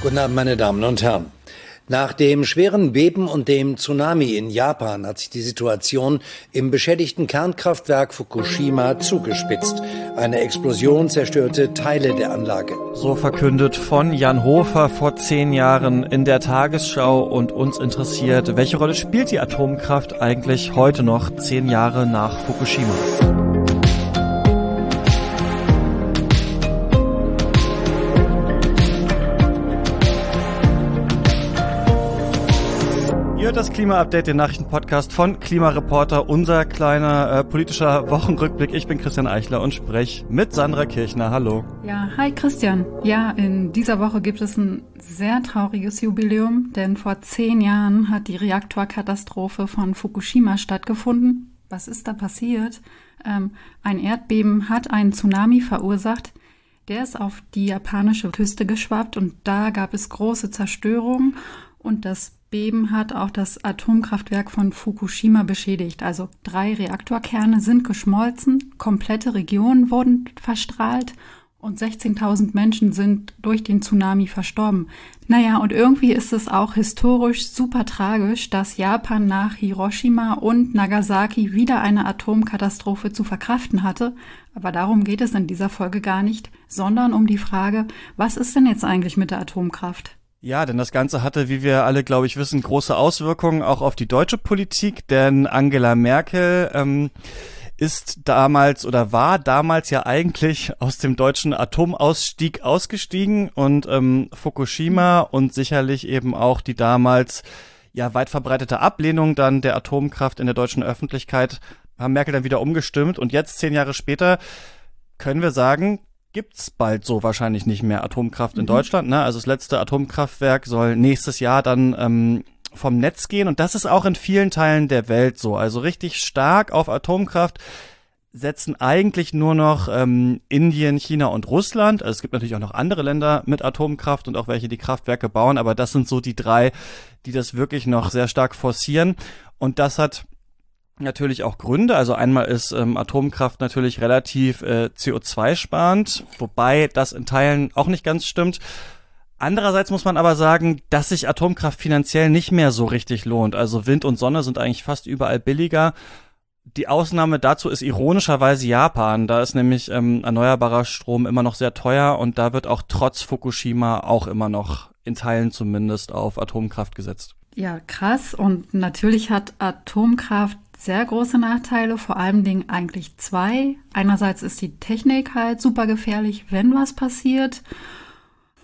Guten Abend, meine Damen und Herren. Nach dem schweren Beben und dem Tsunami in Japan hat sich die Situation im beschädigten Kernkraftwerk Fukushima zugespitzt. Eine Explosion zerstörte Teile der Anlage. So verkündet von Jan Hofer vor zehn Jahren in der Tagesschau und uns interessiert, welche Rolle spielt die Atomkraft eigentlich heute noch, zehn Jahre nach Fukushima? Hört das Klima-Update, den Nachrichtenpodcast von Klimareporter, unser kleiner äh, politischer Wochenrückblick. Ich bin Christian Eichler und spreche mit Sandra Kirchner. Hallo. Ja, hi Christian. Ja, in dieser Woche gibt es ein sehr trauriges Jubiläum, denn vor zehn Jahren hat die Reaktorkatastrophe von Fukushima stattgefunden. Was ist da passiert? Ähm, ein Erdbeben hat einen Tsunami verursacht. Der ist auf die japanische Küste geschwappt und da gab es große Zerstörung und das Beben hat auch das Atomkraftwerk von Fukushima beschädigt. Also drei Reaktorkerne sind geschmolzen, komplette Regionen wurden verstrahlt und 16.000 Menschen sind durch den Tsunami verstorben. Naja, und irgendwie ist es auch historisch super tragisch, dass Japan nach Hiroshima und Nagasaki wieder eine Atomkatastrophe zu verkraften hatte. Aber darum geht es in dieser Folge gar nicht, sondern um die Frage, was ist denn jetzt eigentlich mit der Atomkraft? Ja, denn das Ganze hatte, wie wir alle, glaube ich, wissen, große Auswirkungen auch auf die deutsche Politik, denn Angela Merkel ähm, ist damals oder war damals ja eigentlich aus dem deutschen Atomausstieg ausgestiegen und ähm, Fukushima und sicherlich eben auch die damals ja weit verbreitete Ablehnung dann der Atomkraft in der deutschen Öffentlichkeit haben Merkel dann wieder umgestimmt und jetzt zehn Jahre später können wir sagen, gibt's bald so wahrscheinlich nicht mehr Atomkraft in mhm. Deutschland. Ne? Also das letzte Atomkraftwerk soll nächstes Jahr dann ähm, vom Netz gehen und das ist auch in vielen Teilen der Welt so. Also richtig stark auf Atomkraft setzen eigentlich nur noch ähm, Indien, China und Russland. Also es gibt natürlich auch noch andere Länder mit Atomkraft und auch welche, die Kraftwerke bauen, aber das sind so die drei, die das wirklich noch sehr stark forcieren. Und das hat natürlich auch Gründe. Also einmal ist ähm, Atomkraft natürlich relativ äh, CO2-sparend, wobei das in Teilen auch nicht ganz stimmt. Andererseits muss man aber sagen, dass sich Atomkraft finanziell nicht mehr so richtig lohnt. Also Wind und Sonne sind eigentlich fast überall billiger. Die Ausnahme dazu ist ironischerweise Japan. Da ist nämlich ähm, erneuerbarer Strom immer noch sehr teuer und da wird auch trotz Fukushima auch immer noch in Teilen zumindest auf Atomkraft gesetzt. Ja, krass. Und natürlich hat Atomkraft sehr große Nachteile, vor allen Dingen eigentlich zwei. Einerseits ist die Technik halt super gefährlich, wenn was passiert.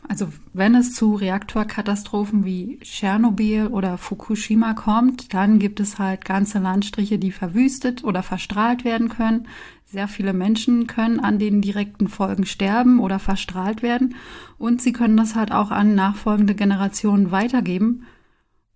Also wenn es zu Reaktorkatastrophen wie Tschernobyl oder Fukushima kommt, dann gibt es halt ganze Landstriche, die verwüstet oder verstrahlt werden können. Sehr viele Menschen können an den direkten Folgen sterben oder verstrahlt werden und sie können das halt auch an nachfolgende Generationen weitergeben.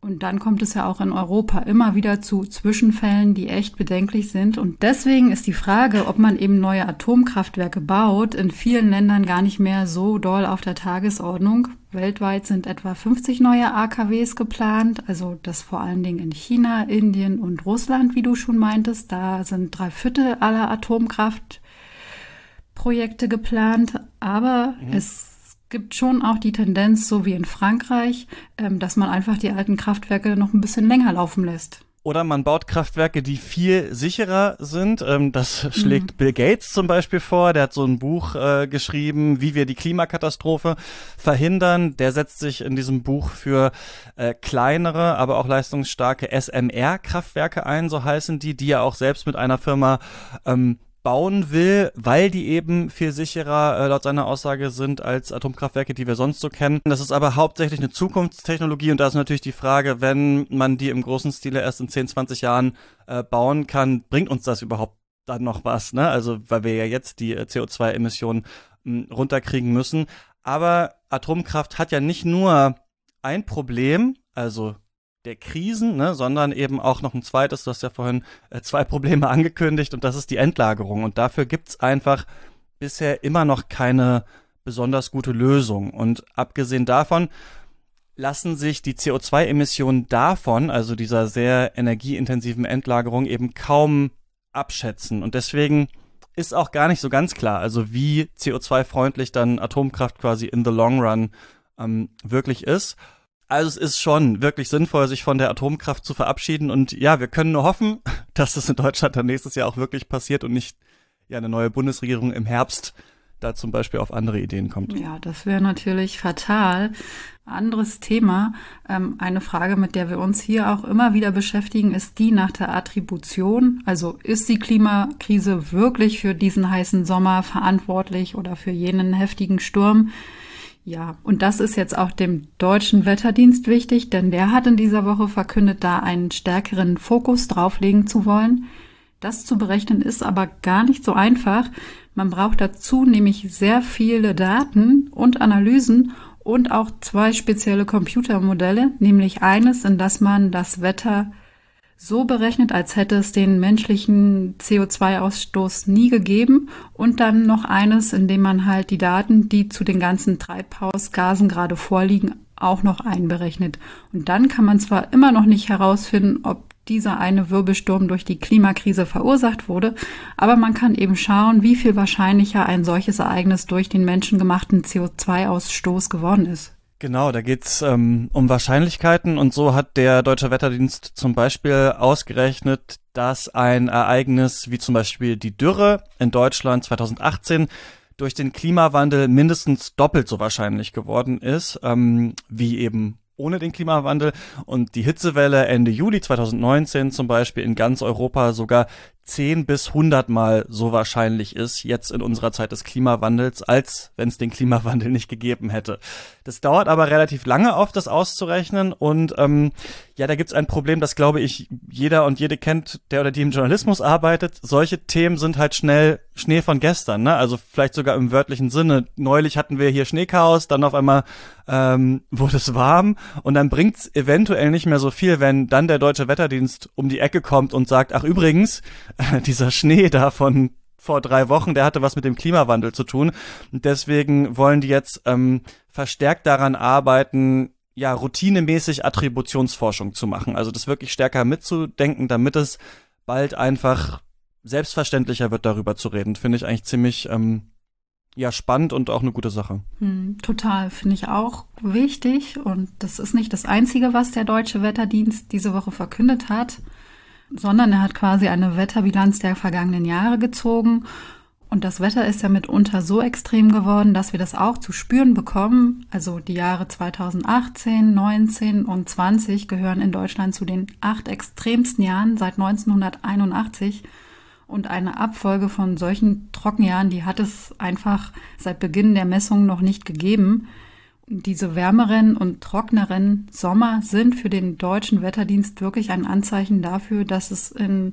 Und dann kommt es ja auch in Europa immer wieder zu Zwischenfällen, die echt bedenklich sind. Und deswegen ist die Frage, ob man eben neue Atomkraftwerke baut, in vielen Ländern gar nicht mehr so doll auf der Tagesordnung. Weltweit sind etwa 50 neue AKWs geplant, also das vor allen Dingen in China, Indien und Russland, wie du schon meintest. Da sind drei Viertel aller Atomkraftprojekte geplant, aber mhm. es gibt schon auch die Tendenz, so wie in Frankreich, ähm, dass man einfach die alten Kraftwerke noch ein bisschen länger laufen lässt. Oder man baut Kraftwerke, die viel sicherer sind. Ähm, das mhm. schlägt mhm. Bill Gates zum Beispiel vor. Der hat so ein Buch äh, geschrieben, wie wir die Klimakatastrophe verhindern. Der setzt sich in diesem Buch für äh, kleinere, aber auch leistungsstarke SMR-Kraftwerke ein, so heißen die, die er auch selbst mit einer Firma ähm, bauen will, weil die eben viel sicherer äh, laut seiner Aussage sind als Atomkraftwerke, die wir sonst so kennen. Das ist aber hauptsächlich eine Zukunftstechnologie und da ist natürlich die Frage, wenn man die im großen Stile erst in 10, 20 Jahren äh, bauen kann, bringt uns das überhaupt dann noch was, ne? Also, weil wir ja jetzt die äh, CO2-Emissionen hm, runterkriegen müssen. Aber Atomkraft hat ja nicht nur ein Problem, also der Krisen, ne, sondern eben auch noch ein zweites, du hast ja vorhin äh, zwei Probleme angekündigt und das ist die Endlagerung. Und dafür gibt's einfach bisher immer noch keine besonders gute Lösung. Und abgesehen davon lassen sich die CO2-Emissionen davon, also dieser sehr energieintensiven Endlagerung, eben kaum abschätzen. Und deswegen ist auch gar nicht so ganz klar, also wie CO2-freundlich dann Atomkraft quasi in the long run ähm, wirklich ist. Also es ist schon wirklich sinnvoll, sich von der Atomkraft zu verabschieden. Und ja, wir können nur hoffen, dass das in Deutschland dann nächstes Jahr auch wirklich passiert und nicht ja eine neue Bundesregierung im Herbst da zum Beispiel auf andere Ideen kommt. Ja, das wäre natürlich fatal. Anderes Thema, ähm, eine Frage, mit der wir uns hier auch immer wieder beschäftigen, ist die nach der Attribution. Also ist die Klimakrise wirklich für diesen heißen Sommer verantwortlich oder für jenen heftigen Sturm? Ja, und das ist jetzt auch dem deutschen Wetterdienst wichtig, denn der hat in dieser Woche verkündet, da einen stärkeren Fokus drauflegen zu wollen. Das zu berechnen ist aber gar nicht so einfach. Man braucht dazu nämlich sehr viele Daten und Analysen und auch zwei spezielle Computermodelle, nämlich eines, in das man das Wetter so berechnet, als hätte es den menschlichen CO2-Ausstoß nie gegeben und dann noch eines, in dem man halt die Daten, die zu den ganzen Treibhausgasen gerade vorliegen, auch noch einberechnet. Und dann kann man zwar immer noch nicht herausfinden, ob dieser eine Wirbelsturm durch die Klimakrise verursacht wurde, aber man kann eben schauen, wie viel wahrscheinlicher ein solches Ereignis durch den menschengemachten CO2-Ausstoß geworden ist. Genau, da geht's ähm, um Wahrscheinlichkeiten und so hat der Deutsche Wetterdienst zum Beispiel ausgerechnet, dass ein Ereignis wie zum Beispiel die Dürre in Deutschland 2018 durch den Klimawandel mindestens doppelt so wahrscheinlich geworden ist, ähm, wie eben ohne den Klimawandel. Und die Hitzewelle Ende Juli 2019 zum Beispiel in ganz Europa sogar 10 bis 100 Mal so wahrscheinlich ist, jetzt in unserer Zeit des Klimawandels, als wenn es den Klimawandel nicht gegeben hätte. Das dauert aber relativ lange auf, das auszurechnen. Und ähm, ja, da gibt es ein Problem, das glaube ich jeder und jede kennt, der oder die im Journalismus arbeitet. Solche Themen sind halt schnell Schnee von gestern, ne? Also vielleicht sogar im wörtlichen Sinne. Neulich hatten wir hier Schneechaos, dann auf einmal ähm, wurde es warm und dann bringt's eventuell nicht mehr so viel, wenn dann der deutsche Wetterdienst um die Ecke kommt und sagt, ach übrigens, dieser Schnee da von vor drei Wochen, der hatte was mit dem Klimawandel zu tun. Und deswegen wollen die jetzt ähm, verstärkt daran arbeiten, ja, routinemäßig Attributionsforschung zu machen. Also das wirklich stärker mitzudenken, damit es bald einfach selbstverständlicher wird, darüber zu reden. Finde ich eigentlich ziemlich ähm, ja spannend und auch eine gute Sache. Hm, total, finde ich auch wichtig. Und das ist nicht das Einzige, was der Deutsche Wetterdienst diese Woche verkündet hat sondern er hat quasi eine Wetterbilanz der vergangenen Jahre gezogen. Und das Wetter ist ja mitunter so extrem geworden, dass wir das auch zu spüren bekommen. Also die Jahre 2018, 19 und 20 gehören in Deutschland zu den acht extremsten Jahren seit 1981. Und eine Abfolge von solchen Trockenjahren, die hat es einfach seit Beginn der Messung noch nicht gegeben. Diese wärmeren und trockneren Sommer sind für den deutschen Wetterdienst wirklich ein Anzeichen dafür, dass es in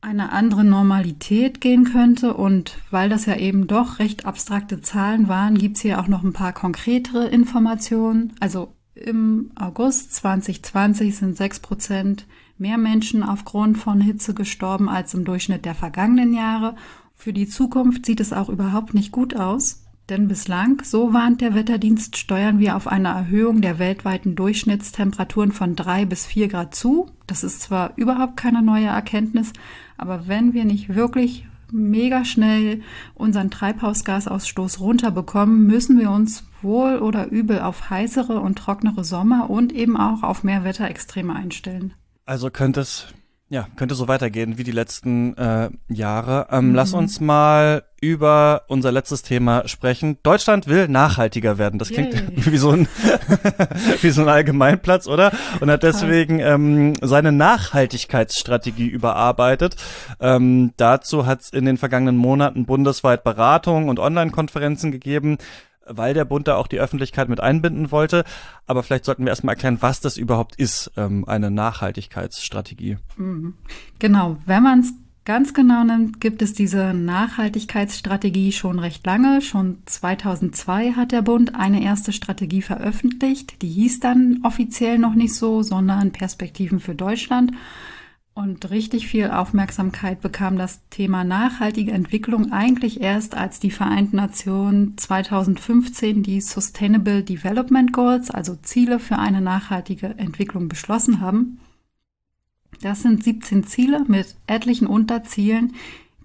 eine andere Normalität gehen könnte. Und weil das ja eben doch recht abstrakte Zahlen waren, gibt's hier auch noch ein paar konkretere Informationen. Also im August 2020 sind sechs Prozent mehr Menschen aufgrund von Hitze gestorben als im Durchschnitt der vergangenen Jahre. Für die Zukunft sieht es auch überhaupt nicht gut aus. Denn bislang, so warnt der Wetterdienst, steuern wir auf eine Erhöhung der weltweiten Durchschnittstemperaturen von drei bis vier Grad zu. Das ist zwar überhaupt keine neue Erkenntnis, aber wenn wir nicht wirklich mega schnell unseren Treibhausgasausstoß runterbekommen, müssen wir uns wohl oder übel auf heißere und trocknere Sommer und eben auch auf mehr Wetterextreme einstellen. Also könnte es ja, könnte so weitergehen wie die letzten äh, Jahre. Ähm, mhm. Lass uns mal über unser letztes Thema sprechen. Deutschland will nachhaltiger werden. Das klingt Yay. wie so ein wie so ein Allgemeinplatz, oder? Und hat deswegen ähm, seine Nachhaltigkeitsstrategie überarbeitet. Ähm, dazu hat es in den vergangenen Monaten bundesweit Beratungen und Online-Konferenzen gegeben weil der Bund da auch die Öffentlichkeit mit einbinden wollte. Aber vielleicht sollten wir erstmal erklären, was das überhaupt ist, ähm, eine Nachhaltigkeitsstrategie. Mhm. Genau, wenn man es ganz genau nimmt, gibt es diese Nachhaltigkeitsstrategie schon recht lange. Schon 2002 hat der Bund eine erste Strategie veröffentlicht. Die hieß dann offiziell noch nicht so, sondern Perspektiven für Deutschland. Und richtig viel Aufmerksamkeit bekam das Thema nachhaltige Entwicklung eigentlich erst, als die Vereinten Nationen 2015 die Sustainable Development Goals, also Ziele für eine nachhaltige Entwicklung, beschlossen haben. Das sind 17 Ziele mit etlichen Unterzielen,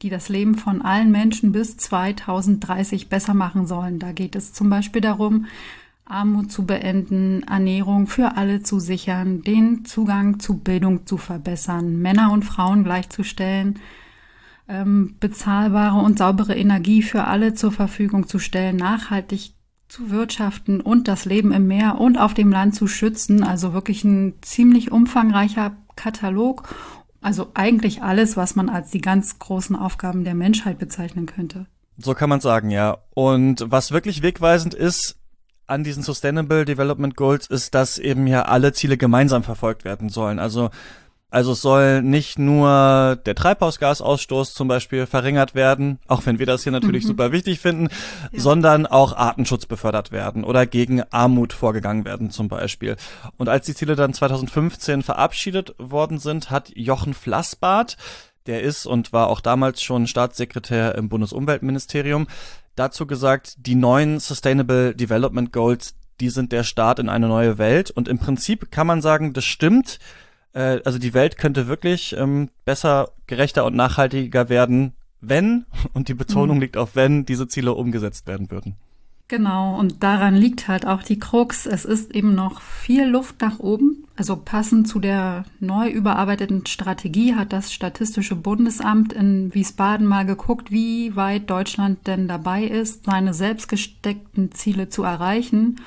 die das Leben von allen Menschen bis 2030 besser machen sollen. Da geht es zum Beispiel darum, Armut zu beenden, Ernährung für alle zu sichern, den Zugang zu Bildung zu verbessern, Männer und Frauen gleichzustellen, ähm, bezahlbare und saubere Energie für alle zur Verfügung zu stellen, nachhaltig zu wirtschaften und das Leben im Meer und auf dem Land zu schützen. Also wirklich ein ziemlich umfangreicher Katalog. Also eigentlich alles, was man als die ganz großen Aufgaben der Menschheit bezeichnen könnte. So kann man sagen, ja. Und was wirklich wegweisend ist an diesen Sustainable Development Goals, ist, dass eben ja alle Ziele gemeinsam verfolgt werden sollen. Also also es soll nicht nur der Treibhausgasausstoß zum Beispiel verringert werden, auch wenn wir das hier natürlich mhm. super wichtig finden, ja. sondern auch Artenschutz befördert werden oder gegen Armut vorgegangen werden zum Beispiel. Und als die Ziele dann 2015 verabschiedet worden sind, hat Jochen Flassbart, der ist und war auch damals schon Staatssekretär im Bundesumweltministerium, dazu gesagt, die neuen Sustainable Development Goals, die sind der Start in eine neue Welt. Und im Prinzip kann man sagen, das stimmt äh, also die Welt könnte wirklich ähm, besser, gerechter und nachhaltiger werden, wenn, und die Betonung mhm. liegt auf wenn, diese Ziele umgesetzt werden würden. Genau, und daran liegt halt auch die Krux. Es ist eben noch viel Luft nach oben. Also passend zu der neu überarbeiteten Strategie hat das Statistische Bundesamt in Wiesbaden mal geguckt, wie weit Deutschland denn dabei ist, seine selbst gesteckten Ziele zu erreichen.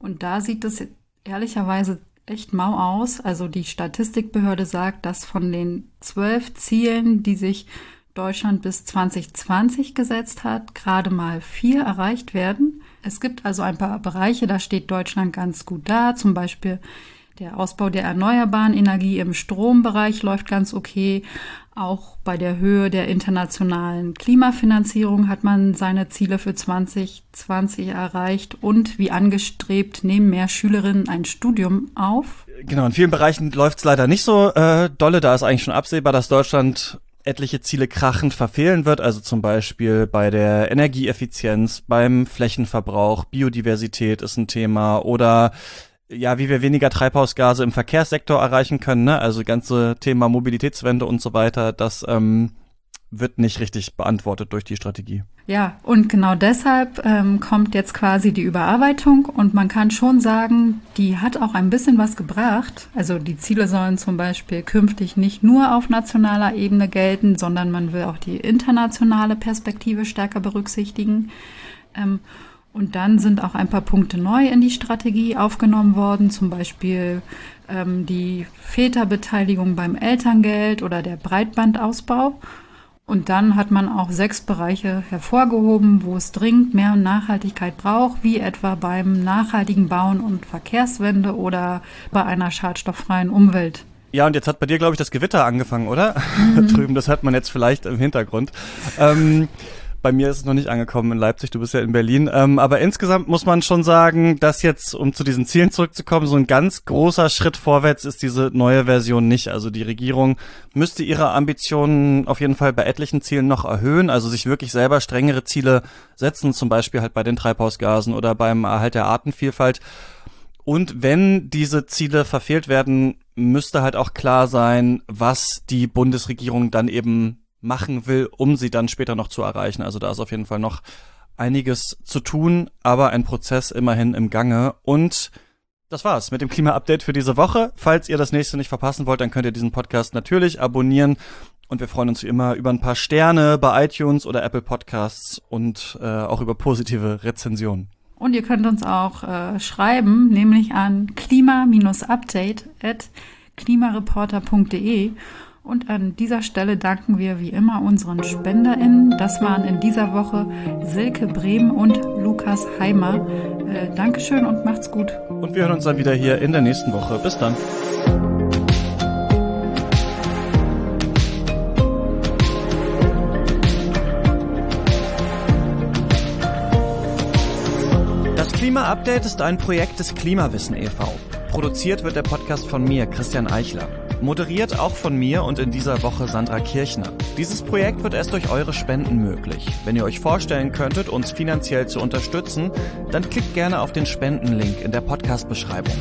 Und da sieht es ehrlicherweise echt mau aus. Also die Statistikbehörde sagt, dass von den zwölf Zielen, die sich Deutschland bis 2020 gesetzt hat, gerade mal vier erreicht werden. Es gibt also ein paar Bereiche, da steht Deutschland ganz gut da, zum Beispiel der Ausbau der erneuerbaren Energie im Strombereich läuft ganz okay. Auch bei der Höhe der internationalen Klimafinanzierung hat man seine Ziele für 2020 erreicht und wie angestrebt nehmen mehr Schülerinnen ein Studium auf. Genau, in vielen Bereichen läuft es leider nicht so äh, dolle. Da ist eigentlich schon absehbar, dass Deutschland etliche Ziele krachend verfehlen wird, also zum Beispiel bei der Energieeffizienz, beim Flächenverbrauch, Biodiversität ist ein Thema oder ja, wie wir weniger Treibhausgase im Verkehrssektor erreichen können, ne? Also ganze Thema Mobilitätswende und so weiter, das ähm, wird nicht richtig beantwortet durch die Strategie. Ja, und genau deshalb ähm, kommt jetzt quasi die Überarbeitung und man kann schon sagen, die hat auch ein bisschen was gebracht. Also die Ziele sollen zum Beispiel künftig nicht nur auf nationaler Ebene gelten, sondern man will auch die internationale Perspektive stärker berücksichtigen. Ähm, und dann sind auch ein paar Punkte neu in die Strategie aufgenommen worden, zum Beispiel ähm, die Väterbeteiligung beim Elterngeld oder der Breitbandausbau. Und dann hat man auch sechs Bereiche hervorgehoben, wo es dringend mehr Nachhaltigkeit braucht, wie etwa beim nachhaltigen Bauen und Verkehrswende oder bei einer schadstofffreien Umwelt. Ja, und jetzt hat bei dir, glaube ich, das Gewitter angefangen, oder? Mhm. Drüben, das hört man jetzt vielleicht im Hintergrund. Ähm, bei mir ist es noch nicht angekommen in Leipzig, du bist ja in Berlin. Ähm, aber insgesamt muss man schon sagen, dass jetzt, um zu diesen Zielen zurückzukommen, so ein ganz großer Schritt vorwärts ist diese neue Version nicht. Also die Regierung müsste ihre Ambitionen auf jeden Fall bei etlichen Zielen noch erhöhen, also sich wirklich selber strengere Ziele setzen, zum Beispiel halt bei den Treibhausgasen oder beim Erhalt der Artenvielfalt. Und wenn diese Ziele verfehlt werden, müsste halt auch klar sein, was die Bundesregierung dann eben machen will, um sie dann später noch zu erreichen. Also da ist auf jeden Fall noch einiges zu tun, aber ein Prozess immerhin im Gange. Und das war's mit dem Klima-Update für diese Woche. Falls ihr das nächste nicht verpassen wollt, dann könnt ihr diesen Podcast natürlich abonnieren. Und wir freuen uns wie immer über ein paar Sterne bei iTunes oder Apple Podcasts und äh, auch über positive Rezensionen. Und ihr könnt uns auch äh, schreiben, nämlich an klima-update at klimareporter.de. Und an dieser Stelle danken wir wie immer unseren SpenderInnen. Das waren in dieser Woche Silke Brehm und Lukas Heimer. Äh, Dankeschön und macht's gut. Und wir hören uns dann wieder hier in der nächsten Woche. Bis dann. Das Klima-Update ist ein Projekt des Klimawissen e.V. Produziert wird der Podcast von mir, Christian Eichler. Moderiert auch von mir und in dieser Woche Sandra Kirchner. Dieses Projekt wird erst durch eure Spenden möglich. Wenn ihr euch vorstellen könntet, uns finanziell zu unterstützen, dann klickt gerne auf den Spendenlink in der Podcast-Beschreibung.